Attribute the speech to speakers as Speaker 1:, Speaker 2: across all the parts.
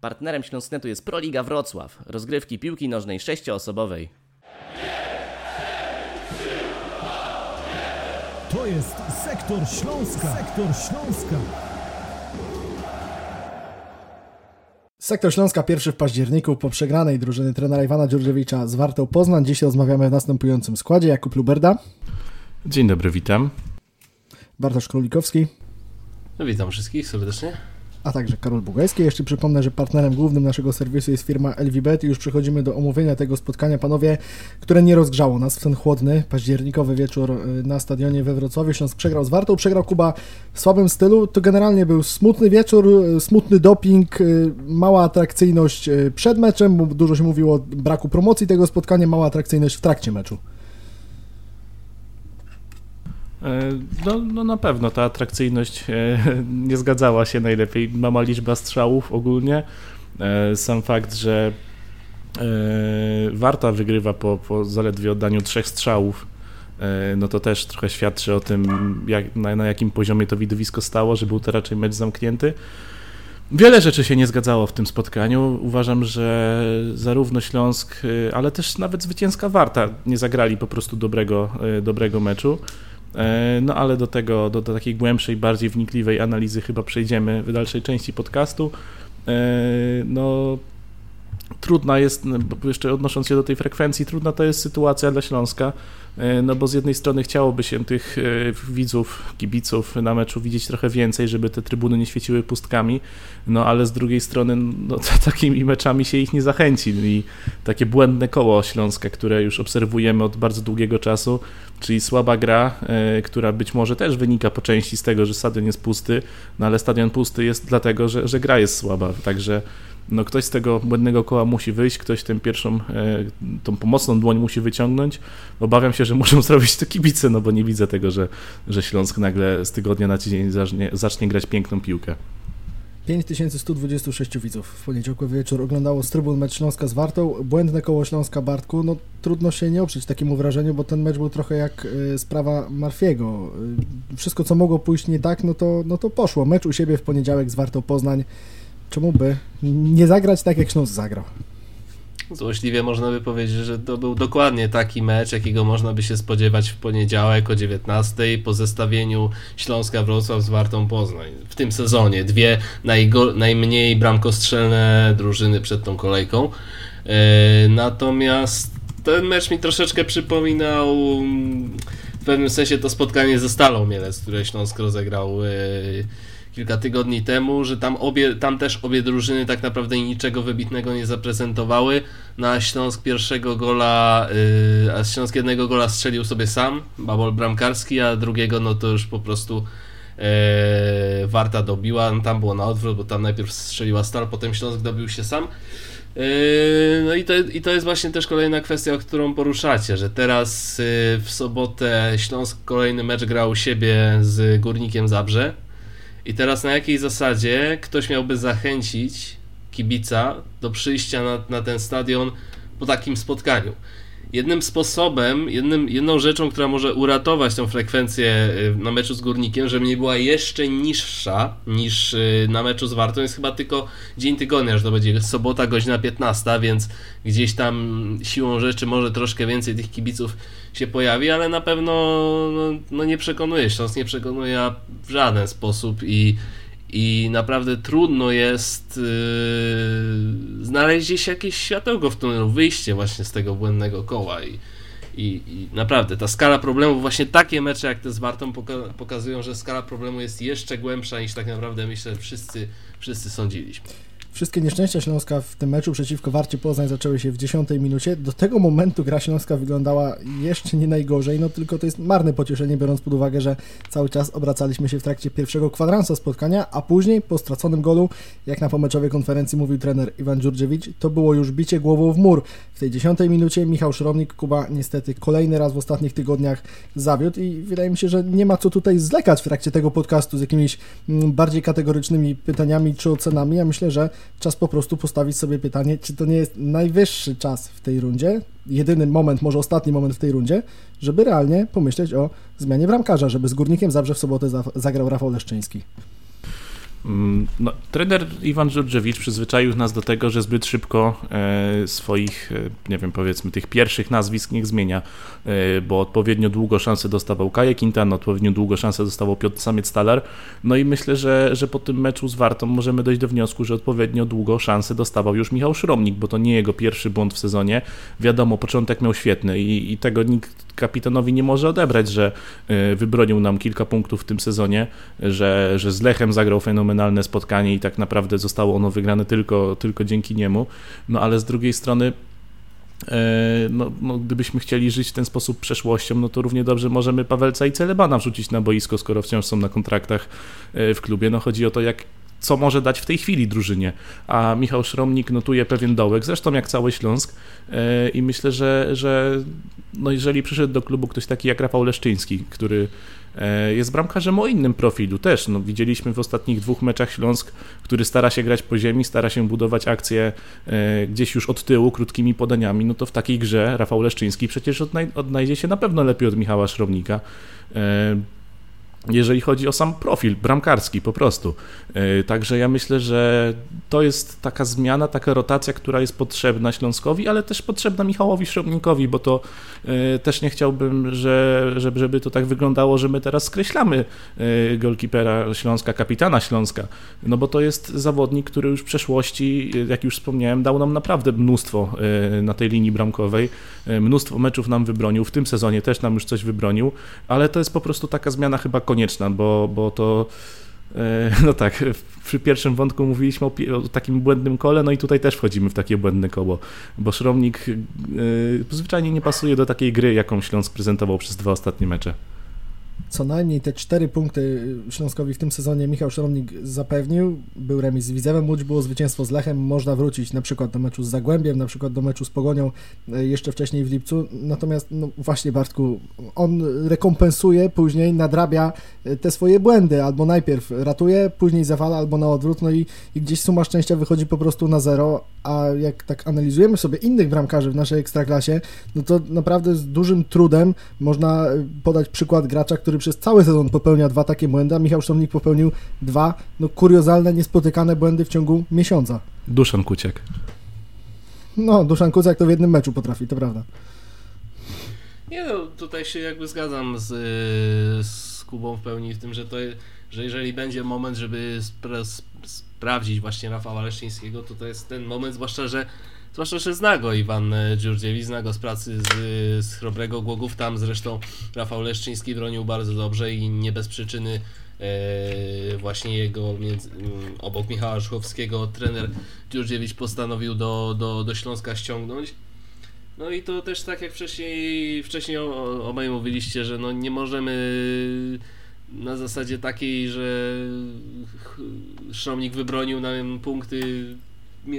Speaker 1: Partnerem Śląsknetu jest Proliga Wrocław, rozgrywki piłki nożnej sześcioosobowej.
Speaker 2: To jest Sektor Śląska. Sektor Śląska.
Speaker 3: Sektor Śląska pierwszy w październiku po przegranej drużyny trenera Iwana Dziurdziewicza z Wartą Poznań. Dziś rozmawiamy w następującym składzie. Jakub Luberda,
Speaker 4: Dzień dobry, witam.
Speaker 3: Bartosz Królikowski,
Speaker 5: No, witam wszystkich serdecznie.
Speaker 3: A także Karol Bugajski. Jeszcze przypomnę, że partnerem głównym naszego serwisu jest firma LVBet i już przechodzimy do omówienia tego spotkania, panowie, które nie rozgrzało nas w ten chłodny, październikowy wieczór y, na stadionie we Wrocławiu. Śląsk przegrał z Wartą, przegrał Kuba w słabym stylu. To generalnie był smutny wieczór, y, smutny doping, y, mała atrakcyjność przed meczem, dużo się mówiło o braku promocji tego spotkania, mała atrakcyjność w trakcie meczu.
Speaker 4: E, No, no na pewno ta atrakcyjność e, nie zgadzała się najlepiej. Mała liczba strzałów ogólnie. E, Sam fakt, że Warta wygrywa po, po zaledwie oddaniu trzech strzałów, no to też trochę świadczy o tym, jak, na, na jakim poziomie to widowisko stało, że był to raczej mecz zamknięty. Wiele rzeczy się nie zgadzało w tym spotkaniu. Uważam, że zarówno Śląsk, ale też nawet zwycięska Warta nie zagrali po prostu dobrego, dobrego meczu. E, No ale do tego, do, do takiej głębszej, bardziej wnikliwej analizy chyba przejdziemy w dalszej części podcastu. E, No trudna jest, no, jeszcze odnosząc się do tej frekwencji, trudna to jest sytuacja dla Śląska, e, no bo z jednej strony chciałoby się tych e, widzów, kibiców na meczu widzieć trochę więcej, żeby te trybuny nie świeciły pustkami, no ale z drugiej strony no, takimi meczami się ich nie zachęci. I takie błędne koło Śląska, które już obserwujemy od bardzo długiego czasu, czyli słaba gra, e, która być może też wynika po części z tego, że stadion jest pusty, no ale stadion pusty jest dlatego, że, że gra jest słaba, także no ktoś z tego błędnego koła musi wyjść, ktoś tę pierwszą, e, tą pomocną dłoń musi wyciągnąć. Obawiam się, że muszą zrobić to kibice, no bo nie widzę tego, że, że Śląsk nagle z tygodnia na tydzień zacznie, zacznie grać piękną piłkę.
Speaker 3: 5126 widzów w poniedziałkowy wieczór oglądało z trybun mecz Śląska z Wartą. Błędne koło Śląska Bartku, no trudno się nie oprzeć takiemu wrażeniu, bo ten mecz był trochę jak y, sprawa Marfiego. Y, wszystko co mogło pójść nie tak, no to, no to poszło. Mecz u siebie w poniedziałek z Wartą Poznań. Czemu by nie zagrać tak jak Śląsk zagrał?
Speaker 5: Złośliwie można by powiedzieć, że to był dokładnie taki mecz, jakiego można by się spodziewać w poniedziałek o 19 po zestawieniu Śląska Wrocław z Wartą Poznań. W tym sezonie dwie najmniej bramkostrzelne drużyny przed tą kolejką. E, natomiast ten mecz mi troszeczkę przypominał mm, w pewnym sensie to spotkanie ze Stalą Mielec, które Śląsk rozegrał e, kilka tygodni temu, że tam, obie, tam też obie drużyny tak naprawdę niczego wybitnego nie zaprezentowały. Na Śląsk pierwszego gola, yy, a Śląsk jednego gola strzelił sobie sam, babol bramkarski, a drugiego no to już po prostu yy, Warta dobiła. No, tam było na odwrót, bo tam najpierw strzeliła Stal, potem Śląsk dobił się sam. Yy, No i to, i to jest właśnie też kolejna kwestia, którą poruszacie, że teraz yy, w sobotę Śląsk kolejny mecz grał u siebie z Górnikiem Zabrze. I teraz na jakiej zasadzie ktoś miałby zachęcić kibica do przyjścia na, na ten stadion po takim spotkaniu? Jednym sposobem, jednym, jedną rzeczą, która może uratować tą frekwencję y, na meczu z Górnikiem, żeby nie była jeszcze niższa niż y, na meczu z Wartą, jest chyba tylko dzień tygodnia, że to będzie sobota, godzina 15, więc gdzieś tam siłą rzeczy może troszkę więcej tych kibiców się pojawi, ale na pewno no, no nie przekonuje, Śląsk nie przekonuje w żaden sposób i, i naprawdę trudno jest yy, znaleźć jakieś światełko w tunelu, wyjście właśnie z tego błędnego koła i, i, i naprawdę ta skala problemu, właśnie takie mecze jak te z Wartą poka- pokazują, że skala problemu jest jeszcze głębsza niż tak naprawdę myślę wszyscy, wszyscy sądziliśmy.
Speaker 3: Wszystkie nieszczęścia Śląska w tym meczu przeciwko Warcie Poznań zaczęły się w 10 minucie. Do tego momentu gra Śląska wyglądała jeszcze nie najgorzej, no tylko to jest marne pocieszenie, biorąc pod uwagę, że cały czas obracaliśmy się w trakcie pierwszego kwadransa spotkania, a później po straconym golu, jak na pomeczowej konferencji mówił trener Iwan Dziurdziewicz, to było już bicie głową w mur. W tej 10 minucie Michał Szromnik, Kuba niestety kolejny raz w ostatnich tygodniach zawiódł i wydaje mi się, że nie ma co tutaj zlekać w trakcie tego podcastu z jakimiś mm, bardziej kategorycznymi pytaniami czy ocenami. Ja myślę, że czas po prostu postawić sobie pytanie, czy to nie jest najwyższy czas w tej rundzie, jedyny moment, może ostatni moment w tej rundzie, żeby realnie pomyśleć o zmianie bramkarza, żeby z Górnikiem Zabrze w sobotę za- zagrał Rafał Leszczyński.
Speaker 4: Mm, no, trener Iwan Dżurdżewicz przyzwyczaił nas do tego, że zbyt szybko e, swoich, e, nie wiem, powiedzmy, tych pierwszych nazwisk niech zmienia, e, bo odpowiednio długo szansę dostawał Kaje Quintana, odpowiednio długo szansę dostawał Piotr Samiec-Stalar, no i myślę, że, że po tym meczu z Wartą możemy dojść do wniosku, że odpowiednio długo szansę dostawał już Michał Szromnik, bo to nie jego pierwszy błąd w sezonie. Wiadomo, początek miał świetny i, i tego nikt kapitanowi nie może odebrać, że wybronił nam kilka punktów w tym sezonie, że, że z Lechem zagrał fenomenalne spotkanie i tak naprawdę zostało ono wygrane tylko, tylko dzięki niemu. No ale z drugiej strony e, no, no, gdybyśmy chcieli żyć w ten sposób przeszłością, no to równie dobrze możemy Pawelca i Celebana wrzucić na boisko, skoro wciąż są na kontraktach e, w klubie. No chodzi o to, jak, co może dać w tej chwili drużynie. A Michał Szromnik notuje pewien dołek, zresztą jak cały Śląsk i myślę, że, że no jeżeli przyszedł do klubu ktoś taki jak Rafał Leszczyński, który e, jest bramkarzem o innym profilu też. No, widzieliśmy w ostatnich dwóch meczach Śląsk, który stara się grać po ziemi, stara się budować akcje e, gdzieś już od tyłu, krótkimi podaniami, no to w takiej grze Rafał Leszczyński przecież odnajdzie się na pewno lepiej od Michała Szrownika. Jeżeli chodzi o sam profil bramkarski po prostu. E, także ja myślę, że to jest taka zmiana, taka rotacja, która jest potrzebna Śląskowi, ale też potrzebna Michałowi Szrobnikowi, bo to e, też nie chciałbym, że, żeby to tak wyglądało, że my teraz skreślamy e, golkipera Śląska, kapitana Śląska, no bo to jest zawodnik, który już w przeszłości, jak już wspomniałem, dał nam naprawdę mnóstwo na tej linii bramkowej, mnóstwo meczów nam wybronił, w tym sezonie też nam już coś wybronił, ale to jest po prostu taka zmiana chyba konieczna, bo, bo to e, no tak, przy pierwszym wątku mówiliśmy o, o, takim błędnym kole, no i tutaj też wchodzimy w takie błędne koło, bo Szromnik yy, zwyczajnie nie pasuje do takiej gry, jaką Śląsk prezentował przez dwa ostatnie mecze
Speaker 3: co najmniej te cztery punkty Śląskowi w tym sezonie Michał Szarownik zapewnił. Był remis z Widzewem Łódź, było zwycięstwo z Lechem. Można wrócić na przykład do meczu z Zagłębiem, na przykład do meczu z Pogonią e, jeszcze wcześniej w lipcu. Natomiast no właśnie Bartku, on rekompensuje później, nadrabia e, te swoje błędy. Albo najpierw ratuje, później zawala, albo na odwrót. No i, i gdzieś suma szczęścia wychodzi po prostu na zero. A jak tak analizujemy sobie innych bramkarzy w naszej ekstraklasie, no to naprawdę z dużym trudem można e, podać przykład gracza, który przez cały sezon popełnia dwa takie błędy, a Michał Sztomnik popełnił dwa no, kuriozalne, niespotykane błędy w ciągu miesiąca.
Speaker 4: Duszan Kuciak.
Speaker 3: No, Duszan Kuciak to w jednym meczu potrafi, to prawda.
Speaker 5: Nie no, tutaj się jakby zgadzam z, z Kubą w pełni w tym, że to, że jeżeli będzie moment, żeby spra sprawdzić właśnie Rafała Leszczyńskiego, to to jest ten moment, zwłaszcza, że Zwłaszcza, że zna go Iwan Dziurdziewicz, zna go z pracy z, z Chrobrego Głogów. Tam zresztą Rafał Leszczyński bronił bardzo dobrze i nie bez przyczyny e, właśnie jego między, mm, obok Michała Żuchowskiego trener Dziurdziewicz postanowił do, do, do Śląska ściągnąć. No i to też tak jak wcześniej, wcześniej obaj mówiliście, że no nie możemy na zasadzie takiej, że Szromnik wybronił nam punkty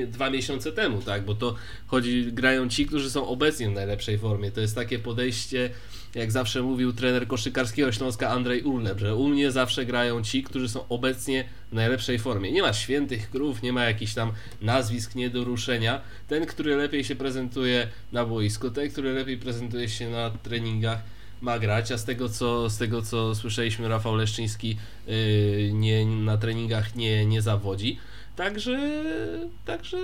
Speaker 5: dwa miesiące temu, tak? Bo to chodzi, grają ci, którzy są obecnie w najlepszej formie. To jest takie podejście, jak zawsze mówił trener koszykarskiego Śląska Andrzej Urlep, że u mnie zawsze grają ci, którzy są obecnie w najlepszej formie. Nie ma świętych krów, nie ma jakichś tam nazwisk nie do ruszenia. Ten, który lepiej się prezentuje na boisku, ten, który lepiej prezentuje się na treningach, ma grać, a z tego co, z tego, co słyszeliśmy, Rafał Leszczyński yy, nie, na treningach nie, nie zawodzi. Także, także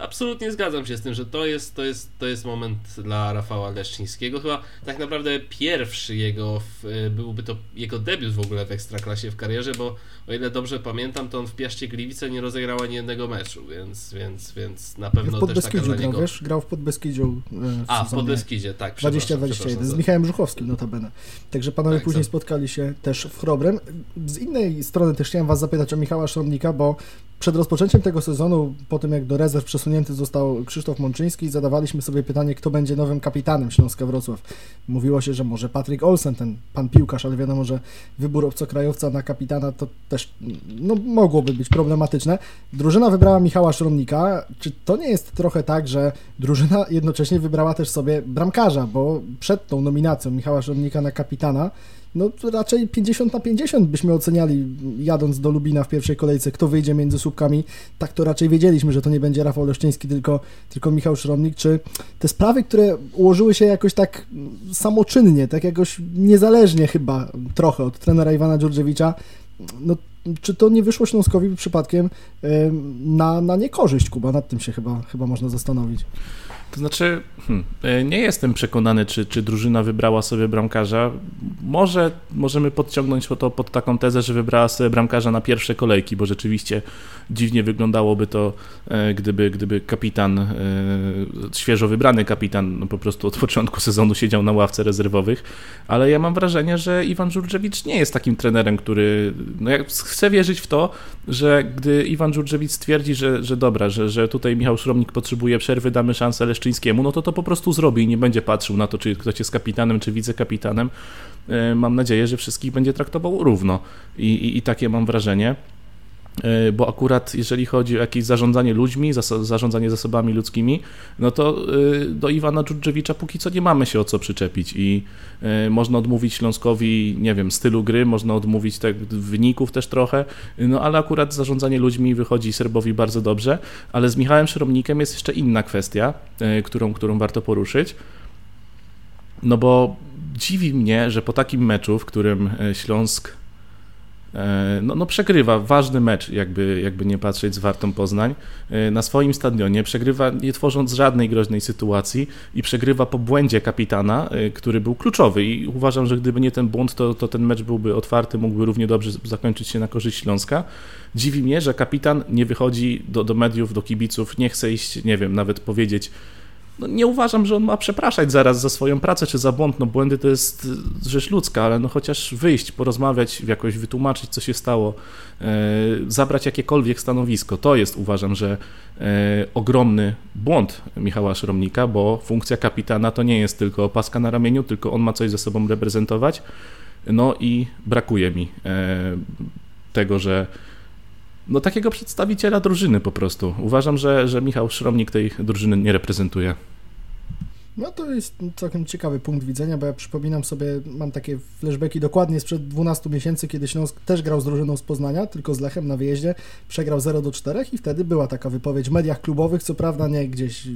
Speaker 5: absolutnie zgadzam się z tym, że to jest, to jest, to jest moment dla Rafała Leszczyńskiego. Chyba tak naprawdę pierwszy jego, w, byłby to jego debiut w ogóle w Ekstraklasie w karierze, bo o ile dobrze pamiętam, to on w Piaście Gliwice nie rozegrał ani jednego meczu, więc, więc, więc na pewno
Speaker 3: w też taka dla niego... Grał, wiesz, grał w Podbeskidziu e, w
Speaker 5: A, w Podbeskidzie, tak.
Speaker 3: 20-21, z Michałem Żuchowskim notabene. Także panowie tak, później spotkali się też w Chrobrem. Z innej strony też chciałem was zapytać o Michała Szromnika, bo przed rozpoczęciem tego sezonu, po tym jak do rezerw przesunięty został Krzysztof Mączyński, zadawaliśmy sobie pytanie, kto będzie nowym kapitanem Śląska Wrocław. Mówiło się, że może Patryk Olsen, ten pan piłkarz, ale wiadomo, że wybór obcokrajowca na kapitana to też no, mogłoby być problematyczne. Drużyna wybrała Michała Szromnika. Czy to nie jest trochę tak, że drużyna jednocześnie wybrała też sobie bramkarza, bo przed tą nominacją Michała Szromnika na kapitana no raczej 50 na 50 byśmy oceniali jadąc do Lubina w pierwszej kolejce, kto wyjdzie między słupkami. Tak to raczej wiedzieliśmy, że to nie będzie Rafał Leszczyński, tylko, tylko Michał Szromnik. Czy te sprawy, które ułożyły się jakoś tak samoczynnie, tak jakoś niezależnie chyba trochę od trenera Iwana Dziurdziewicza, no czy to nie wyszło Śląskowi przypadkiem na, na niekorzyść, Kuba? Nad tym się chyba, chyba można zastanowić.
Speaker 4: To znaczy, hmm, e, nie jestem przekonany, czy, czy drużyna wybrała sobie bramkarza. Może możemy podciągnąć to pod taką tezę, że wybrała sobie bramkarza na pierwsze kolejki, bo rzeczywiście dziwnie wyglądałoby to, e, gdyby, gdyby kapitan, e, świeżo wybrany kapitan, no po prostu od początku sezonu siedział na ławce rezerwowych, ale ja mam wrażenie, że Iwan Żurczewicz nie jest takim trenerem, który, no ja chcę wierzyć w to, że gdy Iwan Żurczewicz stwierdzi, że, że dobra, że, że tutaj Michał Szromnik potrzebuje przerwy, damy szansę Leszczyńskiemu, no to to po prostu zrobi i nie będzie patrzył na to, czy ktoś jest kapitanem, czy wicekapitanem. E, mam nadzieję, że wszystkich będzie traktował równo i, i, i takie mam wrażenie. E, bo akurat jeżeli chodzi o jakieś zarządzanie ludźmi, zarządzanie zasobami ludzkimi, no to e, do Iwana Dżurdżewicza póki co nie mamy się o co przyczepić i e, można odmówić Śląskowi, nie wiem, stylu gry, można odmówić tych wyników też trochę, no ale akurat zarządzanie ludźmi wychodzi Serbowi bardzo dobrze, ale z Michałem Szromnikiem jest jeszcze inna kwestia, którą, którą warto poruszyć, no bo dziwi mnie, że po takim meczu, w którym Śląsk no, no przegrywa ważny mecz, jakby, jakby nie patrzeć z Wartą Poznań, e, na swoim stadionie, przegrywa nie tworząc żadnej groźnej sytuacji i przegrywa po błędzie kapitana, e, który był kluczowy i uważam, że gdyby nie ten błąd, to, to ten mecz byłby otwarty, mógłby równie dobrze zakończyć się na korzyść Śląska. Dziwi mnie, że kapitan nie wychodzi do, do mediów, do kibiców, nie chce iść, nie wiem, nawet powiedzieć no nie uważam, że on ma przepraszać zaraz za swoją pracę czy za błąd. No błędy to jest rzecz ludzka, ale no chociaż wyjść, porozmawiać, jakoś wytłumaczyć, co się stało, e, zabrać jakiekolwiek stanowisko. To jest, uważam, że e, ogromny błąd Michała Szromnika, bo funkcja kapitana to nie jest tylko opaska na ramieniu, tylko on ma coś ze sobą reprezentować. No i brakuje mi e, tego, że no takiego przedstawiciela drużyny po prostu. Uważam, że, że Michał Szromnik tej drużyny nie reprezentuje.
Speaker 3: No to jest całkiem ciekawy punkt widzenia, bo ja przypominam sobie, mam takie flashbacki dokładnie sprzed 12 miesięcy, kiedy Śląsk też grał z drużyną z Poznania, tylko z Lechem na wyjeździe, przegrał 0 do 4 i wtedy była taka wypowiedź w mediach klubowych, co prawda nie gdzieś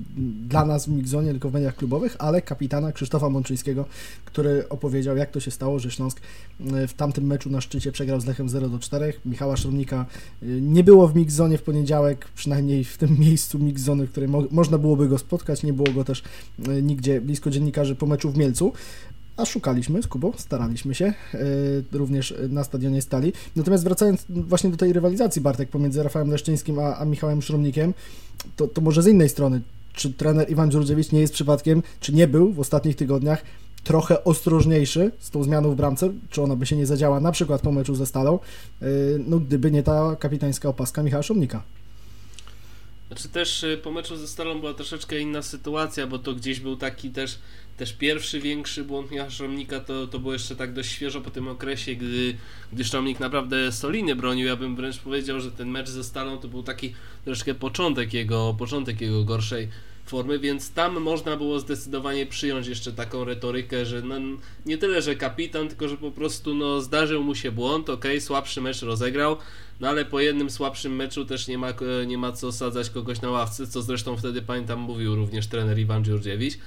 Speaker 3: dla nas w Migzonie, tylko w mediach klubowych, ale kapitana Krzysztofa Mączyńskiego, który opowiedział, jak to się stało, że Śląsk e, w tamtym meczu na szczycie przegrał z Lechem 0 do 4. Michała Szromnika e, nie było w Migzonie w poniedziałek, przynajmniej w tym miejscu Migzony, w którym mo można byłoby go spotkać, nie było go też e, nigdzie blisko dziennikarzy po meczu w Mielcu. A szukaliśmy z Kubą, staraliśmy się, yy, również na stadionie stali. Natomiast wracając właśnie do tej rywalizacji, Bartek, pomiędzy Rafałem Leszczyńskim a, a Michałem Szromnikiem, to, to może z innej strony, czy trener Iwan Dziurdziewicz nie jest przypadkiem, czy nie był w ostatnich tygodniach trochę ostrożniejszy z tą zmianą w bramce, czy ona by się nie zadziała na przykład po meczu ze Stalą, yy, no gdyby nie ta kapitańska opaska Michała Szromnika.
Speaker 5: Znaczy też y, po meczu ze Stalą była troszeczkę inna sytuacja, bo to gdzieś był taki też, też pierwszy większy błąd Michała Szromnika, to, to było jeszcze tak dość świeżo po tym okresie, gdy, gdy Szromnik naprawdę solidnie bronił. Ja bym wręcz powiedział, że ten mecz ze Stalą to był taki troszkę początek jego, początek jego gorszej formy, więc tam można było zdecydowanie przyjąć jeszcze taką retorykę, że no, nie tyle, że kapitan, tylko że po prostu no, zdarzył mu się błąd, ok, słabszy mecz rozegrał, no ale po jednym słabszym meczu też nie ma, nie ma co sadzać kogoś na ławce, co zresztą wtedy pamiętam mówił również trener Iwan Dziurdziewicz.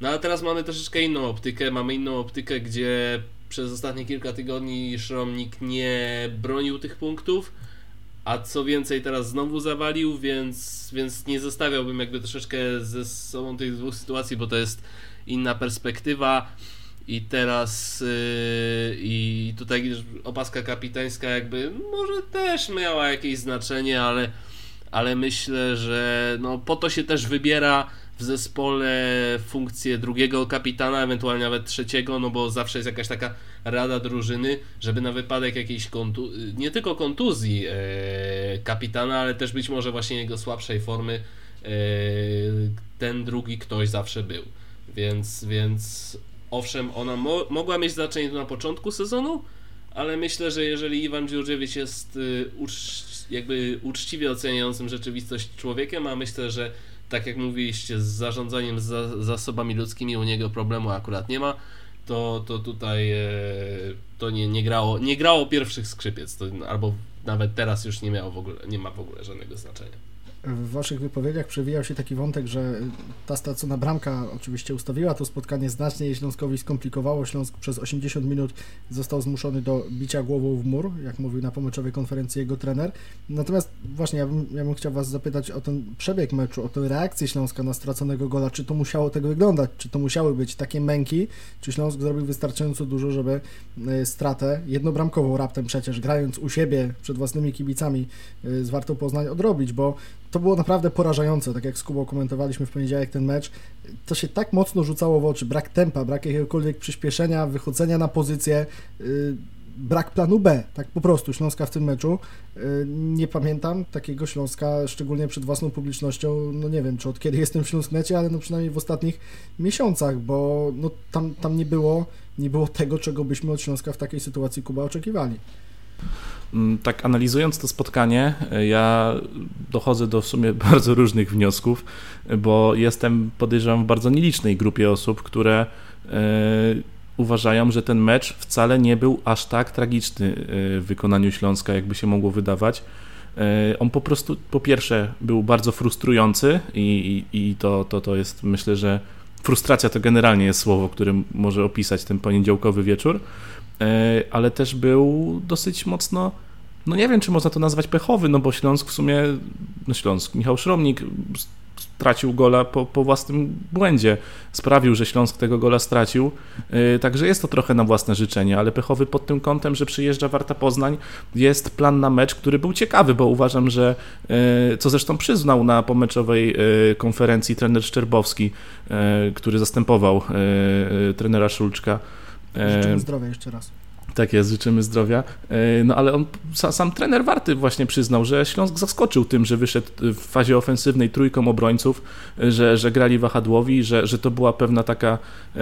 Speaker 5: No ale teraz mamy troszeczkę inną optykę, mamy inną optykę, gdzie przez ostatnie kilka tygodni Szromnik nie bronił tych punktów, a co więcej teraz znowu zawalił, więc, więc nie zostawiałbym jakby troszeczkę ze sobą tych dwóch sytuacji, bo to jest inna perspektywa. I teraz yy, i tutaj opaska kapitańska jakby może też miała jakieś znaczenie, ale, ale myślę, że no po to się też wybiera w zespole funkcję drugiego kapitana, ewentualnie nawet trzeciego, no bo zawsze jest jakaś taka rada drużyny, żeby na wypadek jakiejś kontu nie tylko kontuzji e, kapitana, ale też być może właśnie jego słabszej formy e, ten drugi ktoś zawsze był. Więc, więc owszem, ona mo mogła mieć znaczenie na początku sezonu, ale myślę, że jeżeli Iwan Dziurdziewicz jest y, ucz jakby uczciwie oceniającym rzeczywistość człowiekiem, a myślę, że tak jak mówiliście, z zarządzaniem za zasobami ludzkimi u niego problemu akurat nie ma, to, to tutaj e, to nie, nie, grało, nie grało pierwszych skrzypiec, to, albo nawet teraz już nie miało w ogóle, nie ma w ogóle żadnego znaczenia.
Speaker 3: W waszych wypowiedziach przewijał się taki wątek, że ta stracona bramka oczywiście ustawiła to spotkanie znacznie Śląskowi skomplikowało. Śląsk przez 80 minut został zmuszony do bicia głową w mur, jak mówił na pomyczowej konferencji jego trener. Natomiast właśnie ja bym, ja bym chciał was zapytać o ten przebieg meczu, o tę reakcję Śląska na straconego gola. Czy to musiało tego wyglądać? Czy to musiały być takie męki? Czy Śląsk zrobił wystarczająco dużo, żeby e, stratę jednobramkową raptem przecież, grając u siebie przed własnymi kibicami e, z Wartą Poznań odrobić, bo to było naprawdę porażające, tak jak z Kubą komentowaliśmy w poniedziałek ten mecz, to się tak mocno rzucało w oczy, brak tempa, brak jakiegokolwiek przyspieszenia, wychodzenia na pozycję, yy, brak planu B, tak po prostu Śląska w tym meczu. Yy, nie pamiętam takiego Śląska, szczególnie przed własną publicznością, no nie wiem, czy od kiedy jestem w Śląsknecie, ale no przynajmniej w ostatnich miesiącach, bo no tam, tam nie było, nie było tego, czego byśmy od Śląska w takiej sytuacji Kuba oczekiwali.
Speaker 4: Mm, tak analizując to spotkanie, e, ja dochodzę do w sumie bardzo różnych wniosków, bo jestem, podejrzewam, w bardzo nielicznej grupie osób, które e, uważają, że ten mecz wcale nie był aż tak tragiczny e, w wykonaniu Śląska, jakby się mogło wydawać. On po prostu, po pierwsze, był bardzo frustrujący i, i, to, to, to jest, myślę, że frustracja to generalnie jest słowo, którym może opisać ten poniedziałkowy wieczór. E, ale też był dosyć mocno, no nie wiem, czy można to nazwać pechowy, no bo Śląsk w sumie, no Śląsk, Michał Szromnik stracił gola po, po własnym błędzie. Sprawił, że Śląsk tego gola stracił. Yy, także jest to trochę na własne życzenie, ale pechowy pod tym kątem, że przyjeżdża Warta Poznań. Jest plan na mecz, który był ciekawy, bo uważam, że yy, co zresztą przyznał na pomeczowej konferencji trener Szczerbowski, który zastępował trenera Szulczka
Speaker 3: Życzymy zdrowia jeszcze raz.
Speaker 4: Tak jest, życzymy zdrowia. E, no ale on, sam trener Warty właśnie przyznał, że Śląsk zaskoczył tym, że wyszedł w fazie ofensywnej trójką obrońców, że, że grali wahadłowi, że, że to była pewna taka, e,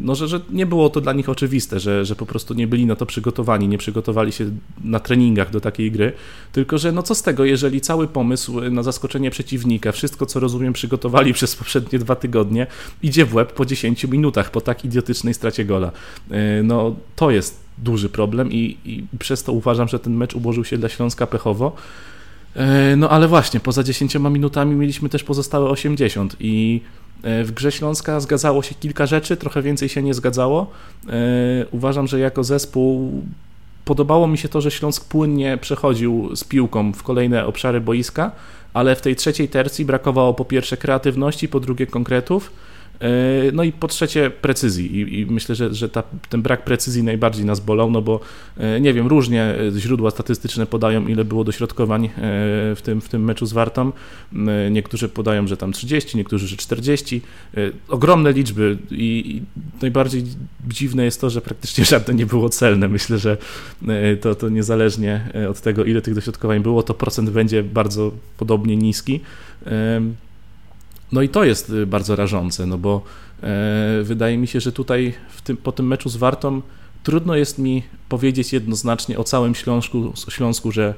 Speaker 4: no że, że nie było to dla nich oczywiste, że, że po prostu nie byli na to przygotowani, nie przygotowali się na treningach do takiej gry, tylko że no co z tego, jeżeli cały pomysł na zaskoczenie przeciwnika, wszystko co rozumiem przygotowali przez poprzednie dwa tygodnie, idzie w łeb po 10 minutach, po tak idiotycznej stracie gola. E, no to jest duży problem i, i przez to uważam, że ten mecz ułożył się dla Śląska pechowo. E, no ale właśnie, poza 10 minutami mieliśmy też pozostałe 80 i e, w grze Śląska zgadzało się kilka rzeczy, trochę więcej się nie zgadzało. E, uważam, że jako zespół podobało mi się to, że Śląsk płynnie przechodził z piłką w kolejne obszary boiska, ale w tej trzeciej tercji brakowało po pierwsze kreatywności, po drugie konkretów no i po trzecie precyzji I, i, myślę, że, że ta, ten brak precyzji najbardziej nas bolał, no bo e, nie wiem, różnie e, źródła statystyczne podają, ile było dośrodkowań w tym, w tym meczu z Wartą. Niektórzy podają, że tam 30, niektórzy, że 40. Ogromne liczby i, i najbardziej dziwne jest to, że praktycznie żadne nie było celne. Myślę, że to, to niezależnie od tego, ile tych dośrodkowań było, to procent będzie bardzo podobnie niski. No i to jest y, bardzo rażące, no bo e, wydaje mi się, że tutaj tym, po tym meczu z Wartą trudno jest mi powiedzieć jednoznacznie o całym Śląsku, Śląsku że,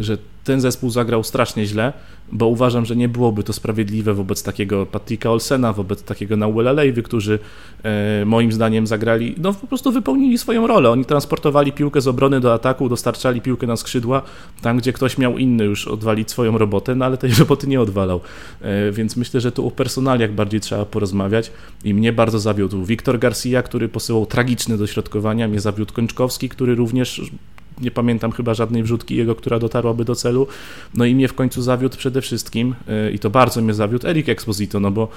Speaker 4: że ten zespół zagrał strasznie źle, bo uważam, że nie byłoby to sprawiedliwe wobec takiego Patricka Olsena, wobec takiego Nauela Lejwy, którzy e, moim zdaniem zagrali, no po prostu wypełnili swoją rolę. Oni transportowali piłkę z obrony do ataku, dostarczali piłkę na skrzydła, tam gdzie ktoś miał inny już odwalić swoją robotę, no ale tej roboty nie odwalał. E, więc myślę, że tu o personaliach bardziej trzeba porozmawiać i mnie bardzo zawiódł Wiktor Garcia, który posyłał tragiczne dośrodkowania, mnie zawiódł Kończkowski, który również nie pamiętam chyba żadnej wrzutki jego, która dotarłaby do celu. No i mnie w końcu zawiódł przede wszystkim, e, i to bardzo mnie zawiódł, Eric Exposito, no bo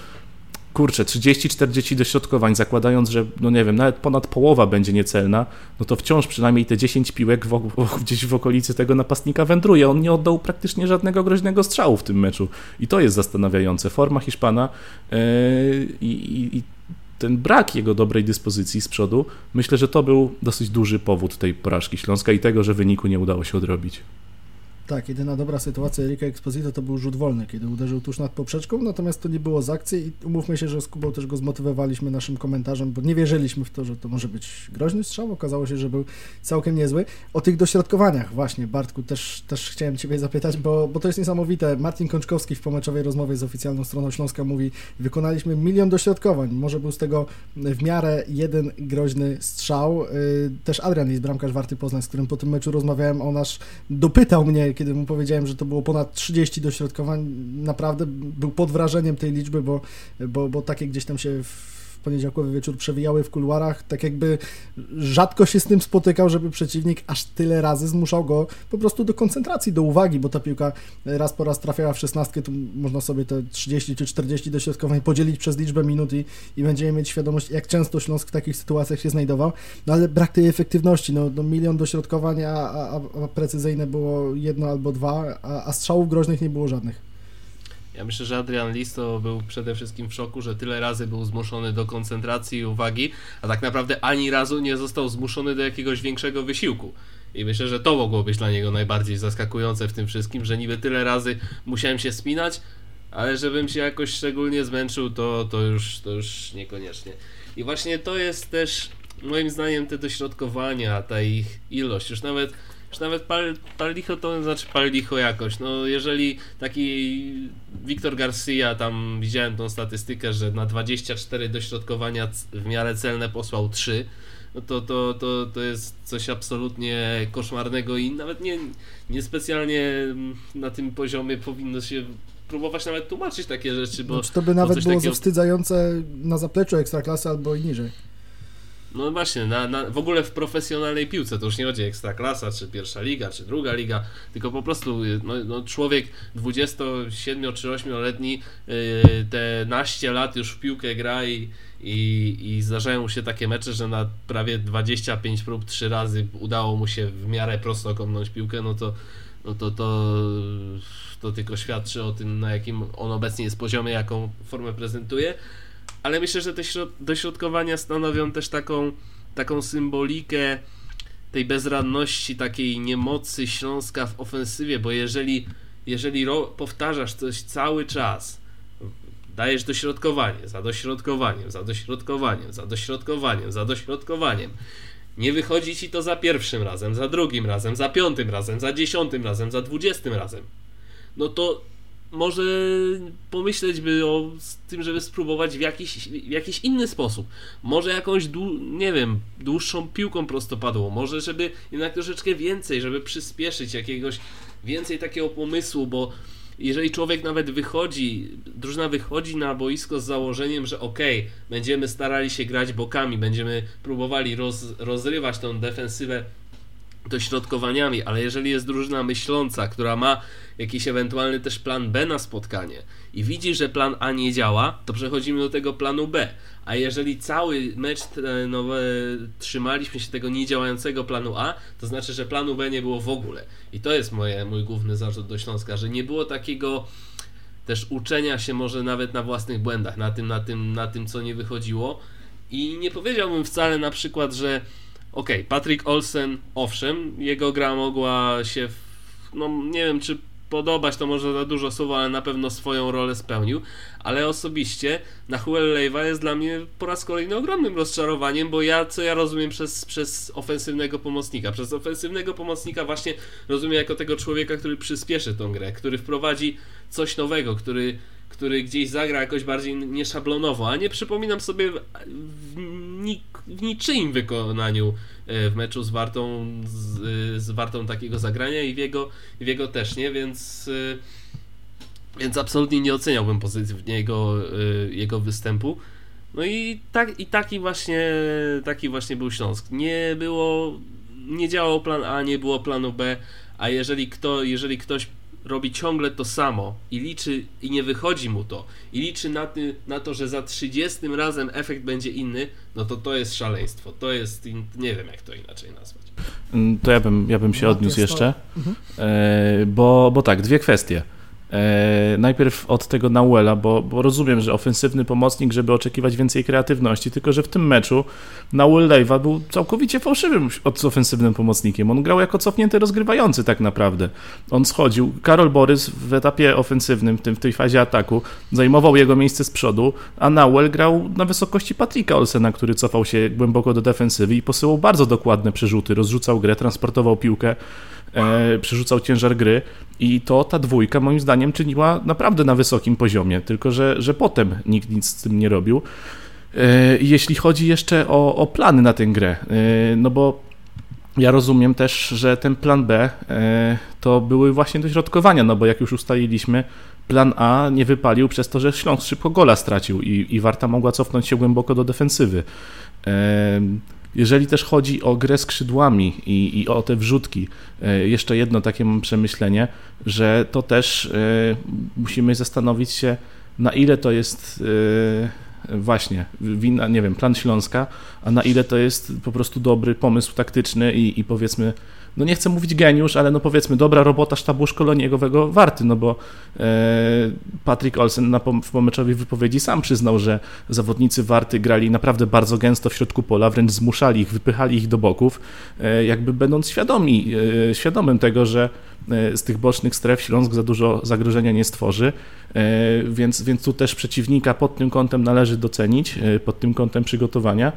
Speaker 4: kurczę, 30-40 dośrodkowań, zakładając, że no nie wiem, nawet ponad połowa będzie niecelna, no to wciąż przynajmniej te 10 piłek w, gdzieś w okolicy tego napastnika wędruje. On nie oddał praktycznie żadnego groźnego strzału w tym meczu i to jest zastanawiające. Forma Hiszpana yy, i, i ten brak jego dobrej dyspozycji z przodu, myślę, że to był dosyć duży powód tej porażki Śląska i tego, że wyniku nie udało się odrobić.
Speaker 3: Tak, jedyna dobra sytuacja Erika Exposito to był rzut wolny, kiedy uderzył tuż nad poprzeczką, natomiast to nie było z akcji i umówmy się, że z Kubą też go zmotywowaliśmy naszym komentarzem, bo nie wierzyliśmy w to, że to może być groźny strzał, okazało się, że był całkiem niezły. O tych dośrodkowaniach właśnie, Bartku, też, też chciałem Ciebie zapytać, bo, bo to jest niesamowite. Martin Kączkowski w pomeczowej rozmowie z oficjalną stroną Śląska mówi, wykonaliśmy milion dośrodkowań, może był z tego w miarę jeden groźny strzał. Y, też Adrian jest bramkarz Warty Poznań, z którym po tym meczu rozmawiałem, on aż dopytał mnie, kiedy mu powiedziałem, że to było ponad 30 dośrodkowań, naprawdę był pod wrażeniem tej liczby, bo, bo, bo takie gdzieś tam się w poniedziałkowy wieczór przewijały w kuluarach, tak jakby rzadko się z tym spotykał, żeby przeciwnik aż tyle razy zmuszał go po prostu do koncentracji, do uwagi, bo ta piłka raz po raz trafiała w szesnastkę, tu można sobie te 30 czy 40 dośrodkowań podzielić przez liczbę minut i, i będziemy mieć świadomość, jak często Śląsk w takich sytuacjach się znajdował, no ale brak tej efektywności, no, no milion dośrodkowań, a, a, a precyzyjne było jedno albo dwa, a, a strzałów groźnych nie było żadnych.
Speaker 5: Ja myślę, że Adrian Listo był przede wszystkim w szoku, że tyle razy był zmuszony do koncentracji i uwagi, a tak naprawdę ani razu nie został zmuszony do jakiegoś większego wysiłku. I myślę, że to mogło być dla niego najbardziej zaskakujące w tym wszystkim, że niby tyle razy musiałem się spinać, ale żebym się jakoś szczególnie zmęczył, to, to, już, to już niekoniecznie. I właśnie to jest też moim zdaniem te dośrodkowania, ta ich ilość. Już nawet już nawet pal, pal licho to znaczy pal licho jakoś. No jeżeli taki Wiktor Garcia, tam widziałem tą statystykę, że na 24 dośrodkowania w miarę celne posłał 3, no to, to, to, to jest coś absolutnie koszmarnego i nawet nie, niespecjalnie na tym poziomie powinno się próbować nawet tłumaczyć takie rzeczy, bo...
Speaker 3: Znaczy to by nawet było takiego... zawstydzające na zapleczu Ekstraklasy albo i niżej.
Speaker 5: No właśnie, na, na, w ogóle w profesjonalnej piłce to już nie chodzi ekstraklasa, czy pierwsza liga, czy druga liga, tylko po prostu no, no człowiek 27 czy 8-letni yy, te naście lat już w piłkę gra i, i, i zdarzają mu się takie mecze, że na prawie 25 prób trzy razy udało mu się w miarę prosto kopnąć piłkę, no to no to, to, to tylko świadczy o tym, na jakim on obecnie jest poziomie, jaką formę prezentuje ale myślę, że te dośrodkowania stanowią też taką, taką symbolikę tej bezradności, takiej niemocy Śląska w ofensywie, bo jeżeli, jeżeli powtarzasz coś cały czas, dajesz dośrodkowanie, za dośrodkowaniem, za dośrodkowaniem, za dośrodkowaniem, za dośrodkowaniem, nie wychodzi ci to za pierwszym razem, za drugim razem, za piątym razem, za dziesiątym razem, za dwudziestym razem, no to może pomyśleć by o tym, żeby spróbować w jakiś, w jakiś inny sposób. Może jakąś, nie wiem, dłuższą piłką prostopadłą, może żeby jednak troszeczkę więcej, żeby przyspieszyć jakiegoś, więcej takiego pomysłu, bo jeżeli człowiek nawet wychodzi, drużyna wychodzi na boisko z założeniem, że ok, będziemy starali się grać bokami, będziemy próbowali roz, rozrywać tą defensywę dośrodkowaniami, ale jeżeli jest drużyna myśląca, która ma jakiś ewentualny też plan B na spotkanie i widzi, że plan A nie działa, to przechodzimy do tego planu B. A jeżeli cały mecz trzymaliśmy się tego niedziałającego planu A, to znaczy, że planu B nie było w ogóle. I to jest moje, mój główny zarzut do Śląska, że nie było takiego też uczenia się może nawet na własnych błędach, na tym, na tym, na tym co nie wychodziło. I nie powiedziałbym wcale na przykład, że ok, Patrick Olsen, owszem, jego gra mogła się, no nie wiem czy podobać to może za dużo słów, ale na pewno swoją rolę spełnił, ale osobiście na Leiva jest dla mnie po raz kolejny ogromnym rozczarowaniem, bo ja, co ja rozumiem przez, przez ofensywnego pomocnika? Przez ofensywnego pomocnika właśnie rozumiem jako tego człowieka, który przyspieszy tą grę, który wprowadzi coś nowego, który który gdzieś zagra jakoś bardziej nieszablonowo, a nie przypominam sobie w, ni w niczyim wykonaniu e, w meczu z Wartą, z, e, z Wartą takiego zagrania i w jego, w jego też nie, więc e, więc absolutnie nie oceniałbym pozytywnie jego, jego występu. No i, tak, i taki właśnie taki właśnie był Śląsk. Nie było, nie działał plan A, nie było planu B, a jeżeli, kto, jeżeli ktoś robi ciągle to samo i liczy i nie wychodzi mu to i liczy na, ty, na to, że za 30 razem efekt będzie inny, no to to jest szaleństwo. To jest, nie wiem jak to inaczej nazwać.
Speaker 4: Mm, to ja bym, ja bym się no, odniósł jeszcze, mhm. e, bo, bo tak, dwie kwestie. E, najpierw od tego Nauela, bo, bo, rozumiem, że ofensywny pomocnik, żeby oczekiwać więcej kreatywności, tylko że w tym meczu Nauel Leiva był całkowicie fałszywym ofensywnym pomocnikiem. On grał jako cofnięty rozgrywający tak naprawdę. On schodził. Karol Borys w etapie ofensywnym, w, tym, w tej fazie ataku, zajmował jego miejsce z przodu, a Nauel grał na wysokości Patricka Olsena, który cofał się głęboko do defensywy i posyłał bardzo dokładne przerzuty, rozrzucał grę, transportował piłkę e, przerzucał ciężar gry i to ta dwójka moim zdaniem czyniła naprawdę na wysokim poziomie, tylko że, że potem nikt nic z tym nie robił. E, jeśli chodzi jeszcze o, o plany na tę grę, e, no bo ja rozumiem też, że ten plan B e, to były właśnie dośrodkowania, no bo jak już ustaliliśmy, plan A nie wypalił przez to, że Śląsk szybko gola stracił i, i Warta mogła cofnąć się głęboko do defensywy. E, jeżeli też chodzi o grę skrzydłami i, i o te wrzutki, e, jeszcze jedno takie mam przemyślenie, że to też musimy zastanowić się, na ile to jest właśnie wina, nie wiem, plan Śląska, a na ile to jest po prostu dobry pomysł taktyczny i, i powiedzmy no nie chcę mówić geniusz, ale no powiedzmy dobra robota sztabu szkoleniowego Warty, no bo e, Patrick Olsen na, w pomeczowej wypowiedzi sam przyznał, że zawodnicy Warty grali naprawdę bardzo gęsto w środku pola, wręcz zmuszali ich, wypychali ich do boków, e, jakby będąc świadomi, e, świadomym tego, że z tych bocznych stref Śląsk za dużo zagrożenia nie stworzy, więc, więc tu też przeciwnika pod tym kątem należy docenić, pod tym kątem przygotowania.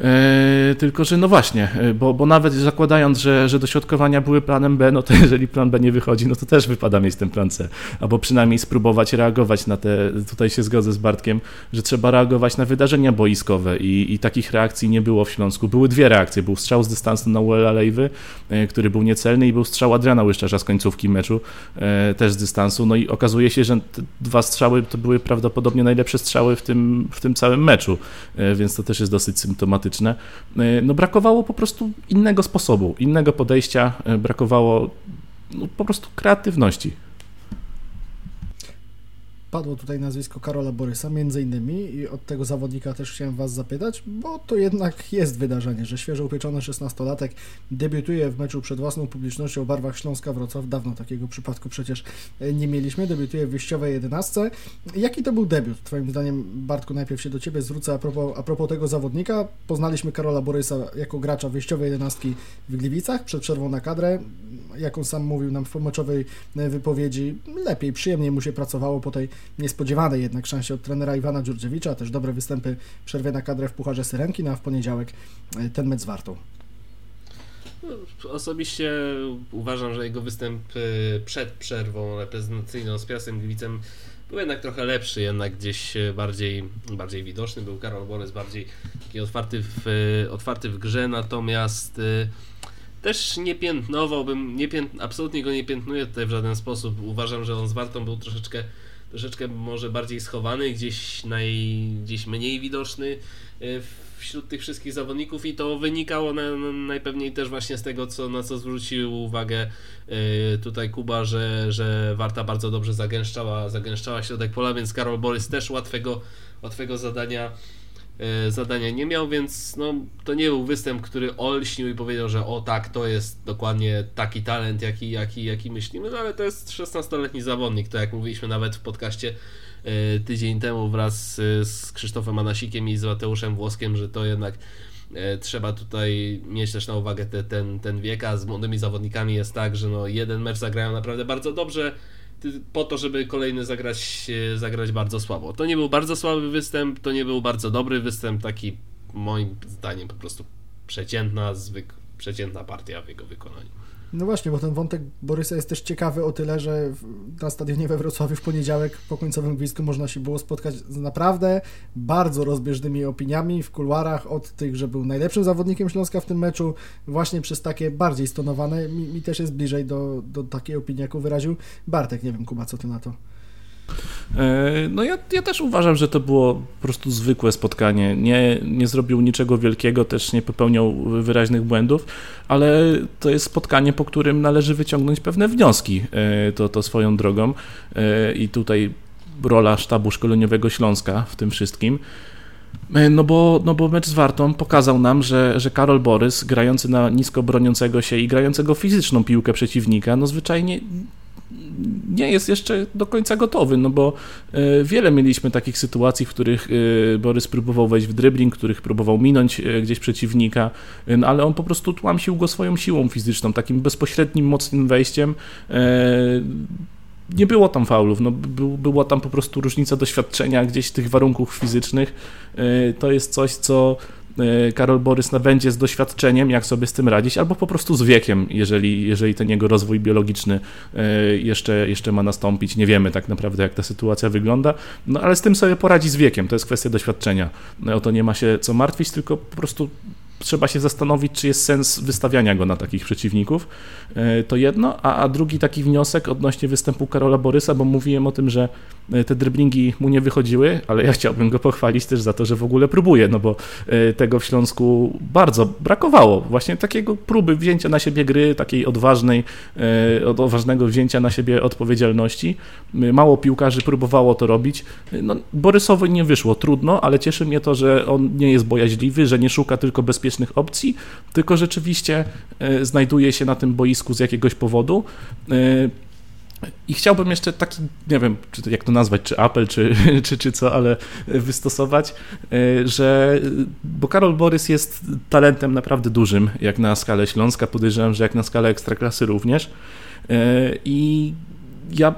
Speaker 4: E, tylko, że no właśnie, e, bo, bo nawet zakładając, że, że dośrodkowania były planem B, no to jeżeli plan B nie wychodzi, no to też wypada mieć ten plan C. Albo przynajmniej spróbować reagować na te, tutaj się zgodzę z Bartkiem, że trzeba reagować na wydarzenia boiskowe i, i takich reakcji nie było w Śląsku. Były dwie reakcje. Był strzał z dystansu na Uela Lejwy, e, który był niecelny i był strzał Adriana Łyszczarza z końcówki meczu, też z dystansu. No i okazuje się, że te dwa strzały to były prawdopodobnie najlepsze strzały w tym, w tym całym meczu, więc to też jest dosyć symptomatyczne E, no brakowało po prostu innego sposobu, innego podejścia, e, brakowało no, po prostu kreatywności.
Speaker 3: Padło tutaj nazwisko Karola Borysa, między innymi, i od tego zawodnika też chciałem Was zapytać, bo to jednak jest wydarzenie, że świeżo upieczony 16-latek debiutuje w meczu przed własną publicznością w barwach Śląska Wrocław. Dawno takiego przypadku przecież e, nie mieliśmy. Debiutuje w wyjściowej 11. Jaki to był debiut? Twoim zdaniem, Bartku, najpierw się do Ciebie zwrócę a propos, a propos tego zawodnika. Poznaliśmy Karola Borysa jako gracza wyjściowej 11 w Gliwicach przed przerwą na kadrę. Jak on sam mówił nam w pomoczowej e, wypowiedzi, lepiej, przyjemniej mu się pracowało po tej niespodziewanej jednak szansie od trenera Iwana Dziurdziewicza, też dobre występy przerwie na kadrę w Pucharze Syrenki, no a w poniedziałek e, ten mecz z Wartą.
Speaker 5: Osobiście uważam, że jego występ e, przed przerwą reprezentacyjną z Piastem Gliwicem był jednak trochę lepszy, jednak gdzieś bardziej, bardziej widoczny. Był Karol Borys bardziej taki otwarty w, otwarty w grze, natomiast też nie piętnowałbym, nie pięt, absolutnie go nie piętnuję tutaj w żaden sposób. Uważam, że on z Wartą był troszeczkę troszeczkę może bardziej schowany, gdzieś, naj, gdzieś mniej widoczny e, wśród tych wszystkich zawodników i to wynikało na, na, najpewniej też właśnie z tego, co, na co zwrócił uwagę y, tutaj Kuba, że, że Warta bardzo dobrze zagęszczała, zagęszczała środek pola, więc Karol Borys też łatwego, łatwego zadania E, zadania nie miał, więc no, to nie był występ, który olśnił i powiedział, że o tak, to jest dokładnie taki talent, jaki, jaki, jaki myślimy, no ale to jest 16-letni zawodnik, to jak mówiliśmy nawet w podcaście e, tydzień temu wraz z Krzysztofem Anasikiem i z Mateuszem Włoskiem, że to jednak e, trzeba tutaj mieć też na uwagę te, ten, ten wiek, a z młodymi zawodnikami jest tak, że no, jeden mecz zagrają naprawdę bardzo dobrze, po to, żeby kolejny zagrać, zagrać bardzo słabo. To nie był bardzo słaby występ, to nie był bardzo dobry występ, taki moim zdaniem po prostu przeciętna, zwyk, przeciętna partia w jego wykonaniu.
Speaker 3: No właśnie, bo ten wątek Borysa jest też ciekawy o tyle, że na stadionie we Wrocławiu w poniedziałek po końcowym gwizdku można się było spotkać z naprawdę bardzo rozbieżnymi opiniami w kuluarach od tych, że był najlepszym zawodnikiem Śląska w tym meczu, właśnie przez takie bardziej stonowane. Mi, mi też jest bliżej do, do takiej opinii, jaką wyraził Bartek. Nie wiem, Kuba, co ty na to?
Speaker 4: E, no ja, ja też uważam, że to było po prostu zwykłe spotkanie. Nie, nie zrobił niczego wielkiego, też nie popełniał wyraźnych błędów, ale to jest spotkanie, po którym należy wyciągnąć pewne wnioski e, to, to swoją drogą e, i tutaj rola sztabu szkoleniowego Śląska w tym wszystkim. No bo, no bo mecz z Wartą pokazał nam, że, że Karol Borys, grający na nisko broniącego się i grającego fizyczną piłkę przeciwnika, no zwyczajnie nie jest jeszcze do końca gotowy, no bo e, wiele mieliśmy takich sytuacji, w których e, Borys próbował wejść w dribbling, których próbował minąć e, gdzieś przeciwnika, no ale on po prostu tłamsił go swoją siłą fizyczną, takim bezpośrednim, mocnym wejściem nie było tam faulów, no, był, była tam po prostu różnica doświadczenia gdzieś tych warunków fizycznych. To jest coś, co Karol Borys będzie z doświadczeniem, jak sobie z tym radzić, albo po prostu z wiekiem, jeżeli, jeżeli ten jego rozwój biologiczny e, jeszcze, jeszcze ma nastąpić. Nie wiemy tak naprawdę, jak ta sytuacja wygląda, no ale z tym sobie poradzi z wiekiem, to jest kwestia doświadczenia. No, o to nie ma się co martwić, tylko po prostu trzeba się zastanowić, czy jest sens wystawiania go na takich przeciwników. E, to jedno, a, a drugi taki wniosek odnośnie występu Karola Borysa, bo mówiłem o tym, że e, te driblingi mu nie wychodziły, ale ja chciałbym go pochwalić też za to, że w ogóle próbuje, no bo e, tego w Śląsku bardzo brakowało. Właśnie takiego próby wzięcia na siebie gry, takiej odważnej, odważnego wzięcia na siebie odpowiedzialności. Mało piłkarzy próbowało to robić. No, Borysowi nie wyszło, trudno, ale cieszy mnie to, że on nie jest bojaźliwy, że nie szuka tylko bezpiecznych opcji, tylko rzeczywiście znajduje się na tym boisku z jakiegoś powodu. E, I chciałbym jeszcze taki, nie wiem, czy jak to nazwać, czy apel, czy, czy, czy co, ale wystosować, e, że, bo Karol Borys jest talentem naprawdę dużym, jak na skalę Śląska, podejrzewam, że jak na skalę Ekstraklasy również. E, I ja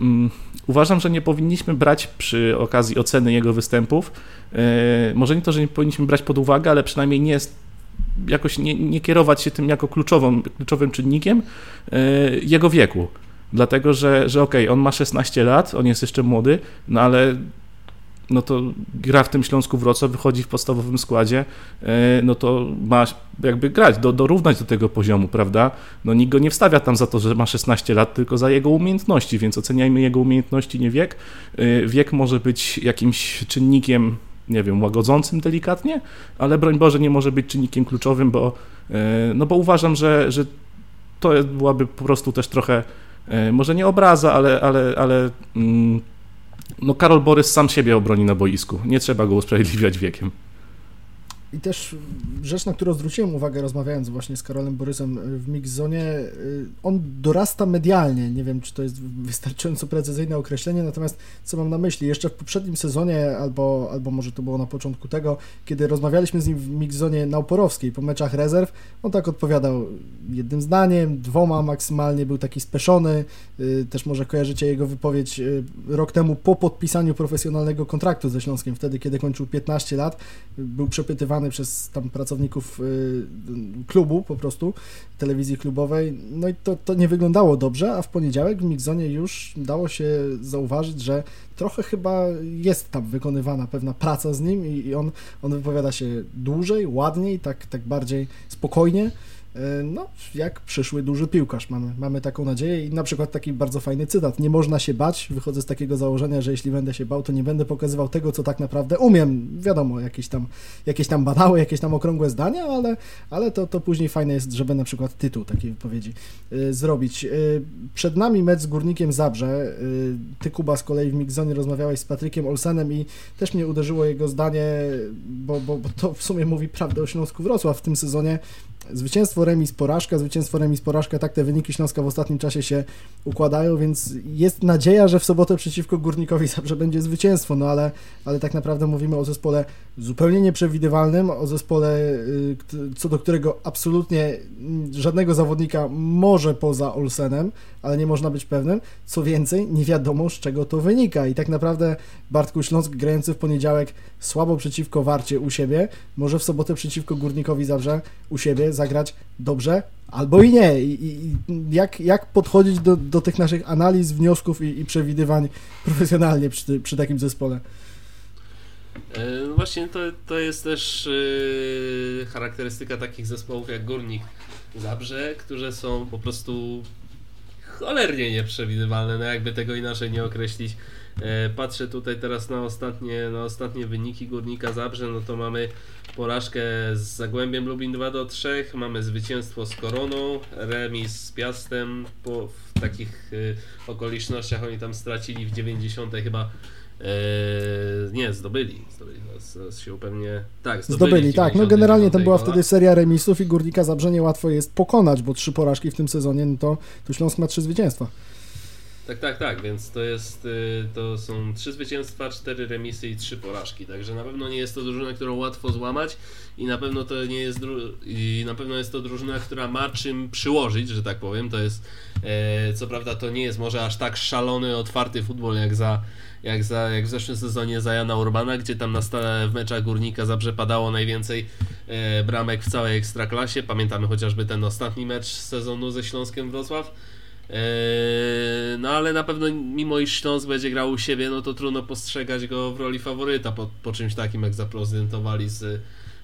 Speaker 4: mm, uważam, że nie powinniśmy brać przy okazji oceny jego występów, może nie to, że nie powinniśmy brać pod uwagę, ale przynajmniej nie jest jakoś nie, nie kierować się tym jako kluczową, kluczowym czynnikiem e, jego wieku. Dlatego, że, że okej, okay, on ma 16 lat, on jest jeszcze młody, no ale no to gra w tym Śląsku Wrocław, wychodzi w podstawowym składzie, e, no to ma jakby grać, do, dorównać do tego poziomu, prawda? No nikt go nie wstawia tam za to, że ma 16 lat, tylko za jego umiejętności, więc oceniajmy jego umiejętności, nie wiek. E, wiek może być jakimś czynnikiem nie wiem, łagodzącym delikatnie, ale broń Boże nie może być czynnikiem kluczowym, bo, e, no bo uważam, że, że to byłaby po prostu też trochę, może nie obraza, ale, ale, ale mm, no Karol Borys sam siebie obroni na boisku. Nie trzeba go usprawiedliwiać wiekiem.
Speaker 3: I też rzecz, na którą zwróciłem uwagę, rozmawiając właśnie z Karolem Borysem w Mixzonie, y, on dorasta medialnie. Nie wiem, czy to jest wystarczająco precyzyjne określenie, natomiast co mam na myśli? Jeszcze w poprzednim sezonie, albo, albo może to było na początku tego, kiedy rozmawialiśmy z nim w Mixzonie Nauporowskiej po meczach rezerw, on tak odpowiadał jednym zdaniem, dwoma maksymalnie, był taki speszony. Y, też może kojarzycie jego wypowiedź y, rok temu po podpisaniu profesjonalnego kontraktu ze Śląskiem, wtedy, kiedy kończył 15 lat. Był przepytywany przez tam pracowników y, klubu po prostu, telewizji klubowej, no i to, to nie wyglądało dobrze, a w poniedziałek w Mixzonie już dało się zauważyć, że trochę chyba jest tam wykonywana pewna praca z nim i, i on, on wypowiada się dłużej, ładniej, tak, tak bardziej spokojnie, no, jak przyszły duży piłkarz, mamy, mamy taką nadzieję i na przykład taki bardzo fajny cytat, nie można się bać, wychodzę z takiego założenia, że jeśli będę się bał, to nie będę pokazywał tego, co tak naprawdę umiem, wiadomo, jakieś tam, jakieś tam banały, jakieś tam okrągłe zdania, ale, ale to, to później fajne jest, żeby na przykład tytuł takiej wypowiedzi y, zrobić. Y, przed nami mecz z Górnikiem Zabrze, y, ty Kuba z kolei w Mixzonie rozmawiałeś z Patrykiem Olsenem i też mnie uderzyło jego zdanie, bo, bo, bo to w sumie mówi prawdę o Śląsku Wrocław w tym sezonie, Zwycięstwo, remis, porażka, zwycięstwo, remis, porażka, tak te wyniki Śląska w ostatnim czasie się układają, więc jest nadzieja, że w sobotę przeciwko Górnikowi Zabrze będzie zwycięstwo, no ale, ale tak naprawdę mówimy o zespole zupełnie nieprzewidywalnym, o zespole, y, co do którego absolutnie żadnego zawodnika może poza Olsenem, ale nie można być pewnym. Co więcej, nie wiadomo z czego to wynika i tak naprawdę Bartku Śląsk grający w poniedziałek słabo przeciwko Warcie u siebie, może w sobotę przeciwko Górnikowi Zabrze u siebie zagrać dobrze, albo i nie. I, i jak, jak podchodzić do, do tych naszych analiz, wniosków i, i przewidywań profesjonalnie przy, przy takim zespole?
Speaker 5: E, właśnie to, to jest też yy, charakterystyka takich zespołów jak Górnik Zabrze, które są po prostu cholernie nieprzewidywalne, no jakby tego inaczej nie określić. E, patrzę tutaj teraz na ostatnie, na ostatnie wyniki Górnika Zabrze, no to mamy porażkę z Zagłębiem Lublin 2 do 3, mamy zwycięstwo z Koroną, remis z Piastem, po, w takich y, okolicznościach oni tam stracili w 90 chyba Eee, nie, zdobyli. zdobyli. Zaraz się upewnię. Tak,
Speaker 3: zdobyli. zdobyli tak, no generalnie to była wtedy seria remisów i Górnika Zabrze niełatwo jest pokonać, bo trzy porażki w tym sezonie, no to, to Śląsk ma trzy zwycięstwa.
Speaker 5: Tak, tak, tak, więc to jest, y, to są trzy zwycięstwa, cztery remisy i trzy porażki, także na pewno nie jest to drużyna, którą łatwo złamać i na pewno to nie jest, i na pewno jest to drużyna, która ma czym przyłożyć, że tak powiem, to jest, e, co prawda to nie jest może aż tak szalony, otwarty futbol jak za jak, za, jak w zeszłym sezonie za Jana Urbana, gdzie tam na stale w meczach Górnika Zabrze padało najwięcej e, bramek w całej Ekstraklasie. Pamiętamy chociażby ten ostatni mecz sezonu ze Śląskiem Wrocław. E, no ale na pewno mimo iż Śląsk będzie grał u siebie, no to trudno postrzegać go w roli faworyta po, po czymś takim jak zaprezentowali z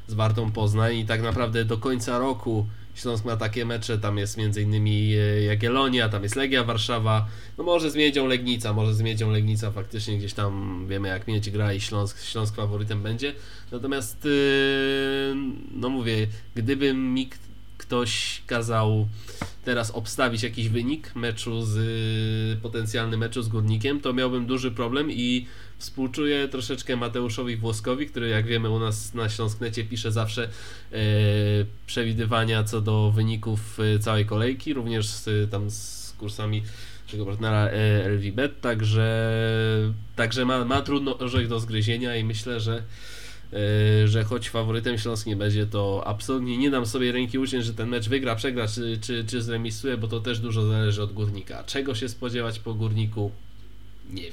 Speaker 5: z Wartą Poznań. I tak naprawdę do końca roku Śląsk ma takie mecze, tam jest m.in. E, Jagiellonia, tam jest Legia Warszawa, no może z Miedzią Legnica, może z Miedzią Legnica. Faktycznie gdzieś tam wiemy jak Miedź gra i Śląsk, Śląsk faworytem będzie, natomiast yy, no mówię, gdyby mi ktoś kazał teraz obstawić jakiś wynik meczu z potencjalny meczu z Górnikiem, to miałbym duży problem i Współczuję troszeczkę Mateuszowi Włoskowi, który jak wiemy u nas na Śląsknecie pisze zawsze e, przewidywania co do wyników e, całej kolejki, również z, tam z kursami naszego partnera e, LVBet, także, także ma, ma trudno orzech do zgryzienia i myślę, że że choć faworytem Śląsk nie będzie, to absolutnie nie dam sobie ręki uciąć, że ten mecz wygra, przegra czy, czy, czy zremisuje, bo to też dużo zależy od górnika. Czego się spodziewać po górniku? Nie wiem.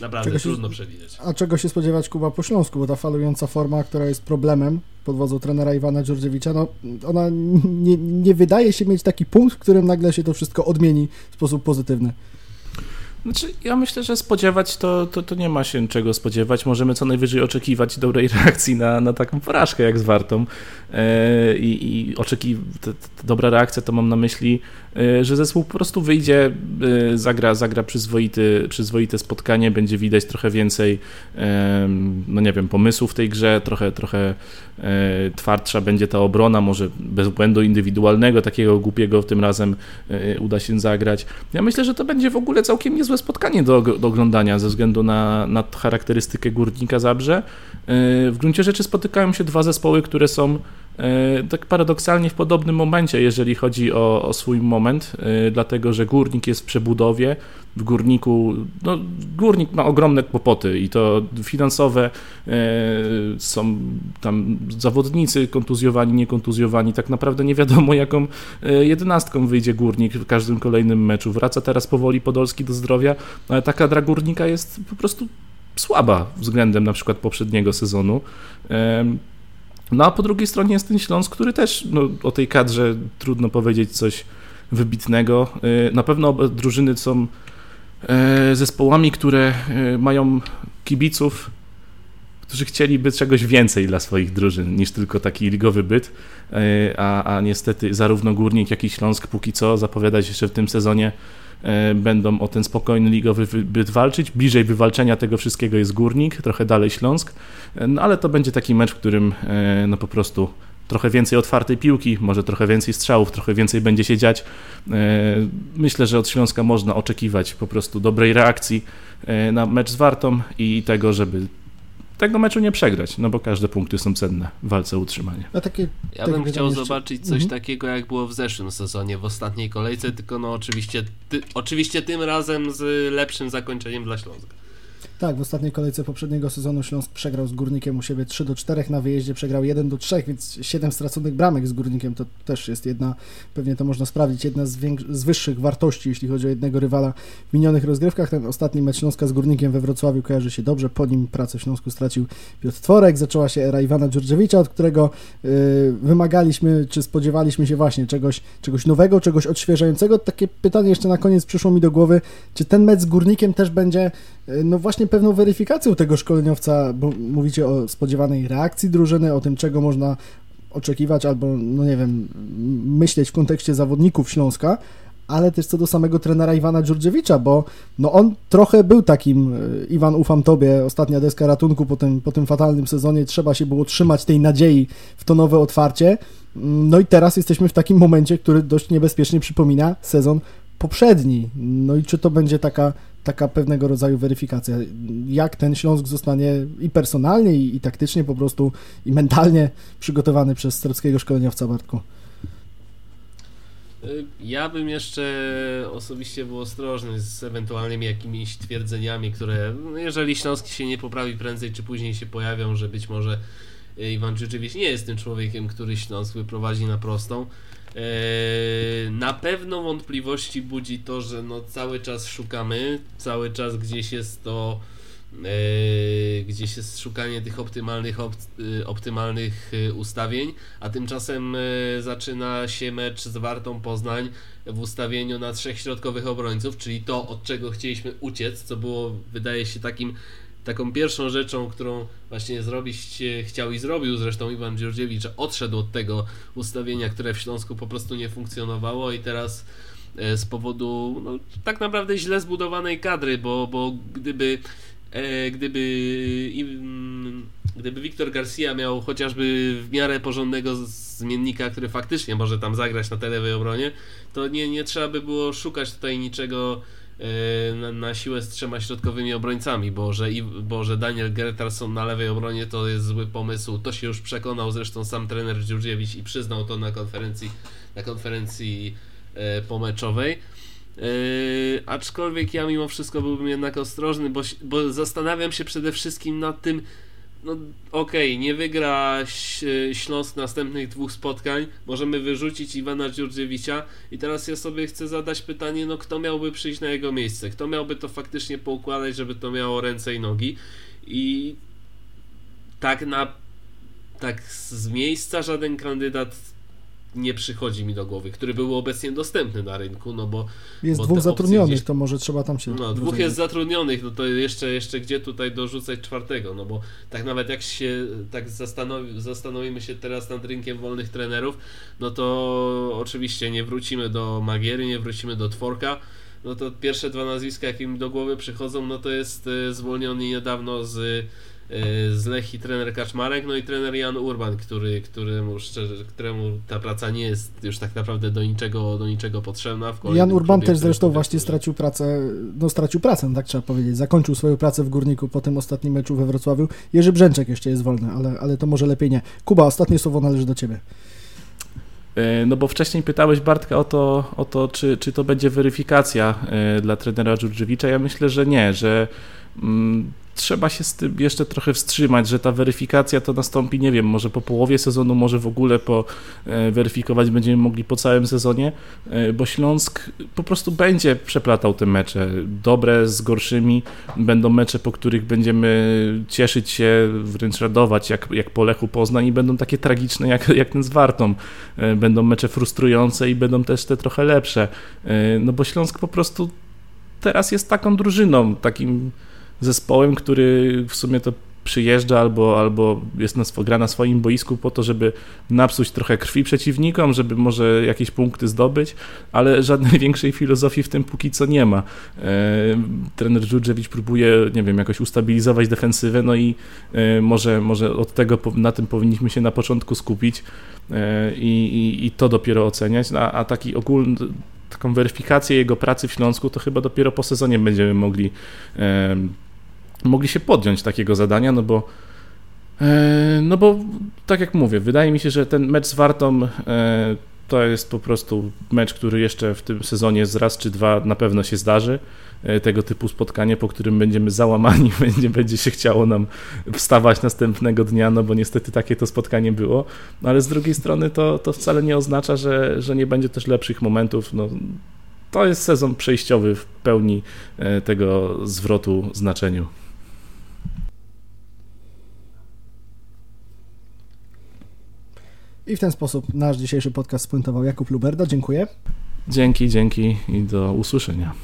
Speaker 5: Naprawdę czego trudno się, przewidzieć.
Speaker 3: A czego się spodziewać Kuba po Śląsku, bo ta falująca forma, która jest problemem pod wodzą trenera Iwana Dziordziewicza, no ona nie, nie wydaje się mieć taki punkt, w którym nagle się to wszystko odmieni w sposób pozytywny.
Speaker 4: Znaczy, ja myślę, że spodziewać to, to, to nie ma się czego spodziewać. Możemy co najwyżej oczekiwać dobrej reakcji na, na taką porażkę jak z Wartą. E, I, i oczeki, dobra reakcja to mam na myśli, że zespół po prostu wyjdzie, e, zagra, zagra przyzwoity, przyzwoite spotkanie, będzie widać trochę więcej, no nie wiem, pomysłów w tej grze, trochę, trochę twardsza będzie ta obrona, może bez błędu indywidualnego, takiego głupiego tym razem uda się zagrać. Ja myślę, że to będzie w ogóle całkiem niezłe spotkanie do, do oglądania ze względu na, na charakterystykę Górnika Zabrze. W gruncie rzeczy spotykają się dwa zespoły, które są E, tak paradoksalnie w podobnym momencie, jeżeli chodzi o, o, swój moment, e, dlatego że górnik jest w przebudowie. W górniku, no, górnik ma ogromne kłopoty i to finansowe, e, są tam zawodnicy kontuzjowani, niekontuzjowani. Tak naprawdę nie wiadomo, jaką jedenastką wyjdzie górnik w każdym kolejnym meczu. Wraca teraz powoli Podolski do zdrowia, ale taka dra górnika jest po prostu słaba względem na przykład poprzedniego sezonu. No a po drugiej stronie jest ten Śląsk, który też no, o tej kadrze trudno powiedzieć coś wybitnego. Y, na pewno drużyny są e, zespołami, które e, mają kibiców, którzy chcieliby czegoś więcej dla swoich drużyn niż tylko taki ligowy byt, e, a, a niestety zarówno Górnik, jak i Śląsk póki co zapowiada się jeszcze w tym sezonie E, będą o ten spokojny ligowy byt walczyć. Bliżej wywalczenia tego wszystkiego jest Górnik, trochę dalej Śląsk, e, no ale to będzie taki mecz, w którym no po prostu trochę więcej otwartej piłki, może trochę więcej strzałów, trochę więcej będzie się dziać. Myślę, że od Śląska można oczekiwać po prostu dobrej reakcji na mecz z Wartą i tego, żeby tego meczu nie przegrać, no bo każde punkty są cenne w walce o utrzymanie.
Speaker 5: A takie, ja bym chciał jeszcze... zobaczyć coś mhm. takiego, jak było w zeszłym sezonie, w ostatniej kolejce, tylko no oczywiście, ty, oczywiście tym razem z lepszym zakończeniem dla Śląska.
Speaker 3: Tak, w ostatniej kolejce poprzedniego sezonu Śląsk przegrał z Górnikiem u siebie 3 do 4, na wyjeździe przegrał 1 do 3, więc 7 straconych bramek z Górnikiem to też jest jedna, pewnie to można sprawdzić, jedna z, z wyższych wartości, jeśli chodzi o jednego rywala w minionych rozgrywkach. Ten ostatni mecz Śląska z Górnikiem we Wrocławiu kojarzy się dobrze, po nim pracę w Śląsku stracił Piotr Tworek, zaczęła się era Iwana Dżurdziewicza, od którego yy, wymagaliśmy, czy spodziewaliśmy się właśnie czegoś, czegoś nowego, czegoś odświeżającego. Takie pytanie jeszcze na koniec przyszło mi do głowy, czy ten mecz z Górnikiem też będzie, no właśnie pewną weryfikacją tego szkoleniowca, bo mówicie o spodziewanej reakcji drużyny, o tym, czego można oczekiwać albo, no nie wiem, myśleć w kontekście zawodników Śląska, ale też co do samego trenera Iwana Dżurdziewicza, bo no on trochę był takim, e, Iwan, ufam Tobie, ostatnia deska ratunku po tym, po tym fatalnym sezonie, trzeba się było trzymać tej nadziei w to nowe otwarcie, no i teraz jesteśmy w takim momencie, który dość niebezpiecznie przypomina sezon poprzedni. No i czy to będzie taka, taka pewnego rodzaju weryfikacja, jak ten Śląsk zostanie i personalnie, i, i taktycznie po prostu, i mentalnie przygotowany przez serbskiego szkoleniowca Bartku?
Speaker 5: Ja bym jeszcze osobiście był ostrożny z ewentualnymi jakimiś twierdzeniami, które no, jeżeli Śląsk się nie poprawi prędzej czy później się pojawią, że być może Iwan rzeczywiście nie jest tym człowiekiem, który Śląsk wyprowadzi na prostą. Eee, na pewno wątpliwości budzi to, że no cały czas szukamy, cały czas gdzieś jest to eee, gdzieś jest szukanie tych optymalnych, e, optymalnych e, ustawień, a tymczasem e, zaczyna się mecz z Wartą Poznań w ustawieniu na trzech środkowych obrońców, czyli to od czego chcieliśmy uciec, co było wydaje się takim taką pierwszą rzeczą, którą właśnie zrobić chciał i zrobił, zresztą Iwan Dziurdziewicz odszedł od tego ustawienia, które w Śląsku po prostu nie funkcjonowało i teraz e, z powodu no, tak naprawdę źle zbudowanej kadry, bo, bo gdyby e, gdyby gdyby Wiktor Garcia miał chociażby w miarę porządnego zmiennika, który faktycznie może tam zagrać na tej lewej obronie, to nie, nie trzeba by było szukać tutaj niczego e, na, na siłę z trzema środkowymi obrońcami, bo że, bo że Daniel Gertarson na lewej obronie to jest zły pomysł. To się już przekonał zresztą sam trener Dziurdziewicz i przyznał to na konferencji, na konferencji e, pomeczowej. Yy, aczkolwiek ja mimo wszystko byłbym jednak ostrożny, bo, bo zastanawiam się przede wszystkim nad tym, no okej, okay, nie wygra Śląsk następnych dwóch spotkań, możemy wyrzucić Iwana Dziurdziewicza i teraz ja sobie chcę zadać pytanie, no kto miałby przyjść na jego miejsce? Kto miałby to faktycznie poukładać, żeby to miało ręce i nogi? I tak na tak z miejsca żaden kandydat nie przychodzi mi do głowy, który był obecnie dostępny na rynku, no bo...
Speaker 3: Jest
Speaker 5: bo
Speaker 3: dwóch zatrudnionych,
Speaker 5: gdzieś...
Speaker 3: to może trzeba tam się...
Speaker 5: No, dwóch jest zatrudnionych, no to jeszcze, jeszcze gdzie tutaj dorzucać czwartego, no bo tak nawet jak się tak zastanowi, zastanowimy się teraz nad rynkiem wolnych trenerów, no to oczywiście nie wrócimy do Magiery, nie wrócimy do Tworka, no to pierwsze dwa nazwiska, jakie mi do głowy przychodzą, no to jest e, zwolniony niedawno z Y, z Lechi trener Kaczmarek, no i trener Jan Urban, który, któremu, szczerze, któremu ta praca nie jest już tak naprawdę do niczego, do niczego potrzebna.
Speaker 3: Jan Urban też zresztą właśnie stracił pracę, no stracił pracę, tak trzeba powiedzieć, zakończył swoją pracę w Górniku po tym ostatnim meczu we Wrocławiu. Jerzy Brzęczek jeszcze jest wolny, ale, ale to może lepiej nie. Kuba, ostatnie słowo należy do Ciebie.
Speaker 4: E, no bo wcześniej pytałeś Bartka o to, o to czy, czy to będzie weryfikacja e, dla trenera Dżurdżewicza. Ja myślę, że nie, że mm, trzeba się z tym jeszcze trochę wstrzymać, że ta weryfikacja to nastąpi, nie wiem, może po połowie sezonu, może w ogóle po e, weryfikować będziemy mogli po całym sezonie, e, bo Śląsk po prostu będzie przeplatał te mecze, dobre z gorszymi, będą mecze, po których będziemy cieszyć się, wręcz radować, jak, jak po Lechu Poznań i będą takie tragiczne jak, jak ten z Wartą, e, będą mecze frustrujące i będą też te trochę lepsze, no bo Śląsk po prostu teraz jest taką drużyną, takim zespołem, który w sumie to przyjeżdża albo, albo jest na, gra na swoim boisku po to, żeby napsuć trochę krwi przeciwnikom, żeby może jakieś punkty zdobyć, ale żadnej większej filozofii w tym póki co nie ma. E, trener Dżurdżewicz próbuje, nie wiem, jakoś ustabilizować defensywę, no i e, może, może od tego, na tym powinniśmy się na początku skupić e, i, i, to dopiero oceniać, a, a taki ogólny taką weryfikację jego pracy w Śląsku to chyba dopiero po sezonie będziemy mogli e, mogli się podjąć takiego zadania, no bo e, no bo tak jak mówię, wydaje mi się, że ten mecz z Wartą e, to jest po prostu mecz, który jeszcze w tym sezonie z raz czy dwa na pewno się zdarzy. E, tego typu spotkanie, po którym będziemy załamani, będzie, będzie się chciało nam wstawać następnego dnia, no bo niestety takie to spotkanie było. No ale z drugiej strony to, to wcale nie oznacza, że, że nie będzie też lepszych momentów. No, to jest sezon przejściowy w pełni tego zwrotu znaczeniu.
Speaker 3: I w ten sposób nasz dzisiejszy podcast spuentował Jakub Luberda. Dziękuję.
Speaker 4: Dzięki, dzięki i do usłyszenia.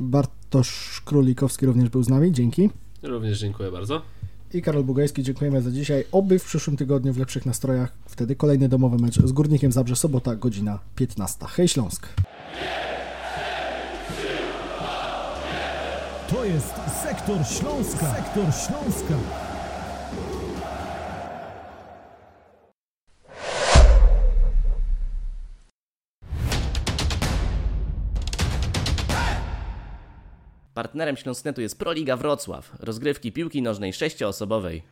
Speaker 3: Bartosz Królikowski również był z nami. Dzięki.
Speaker 5: Również dziękuję bardzo.
Speaker 3: I Karol Bugajski, dziękujemy za dzisiaj. Oby w przyszłym tygodniu w lepszych nastrojach. Wtedy kolejny domowy mecz z Górnikiem Zabrze, sobota, godzina 15. Hej Śląsk!
Speaker 2: To jest Sektor Śląska. Sektor Śląska.
Speaker 1: Partnerem Śląsknetu jest Proliga Wrocław, rozgrywki piłki nożnej sześcioosobowej.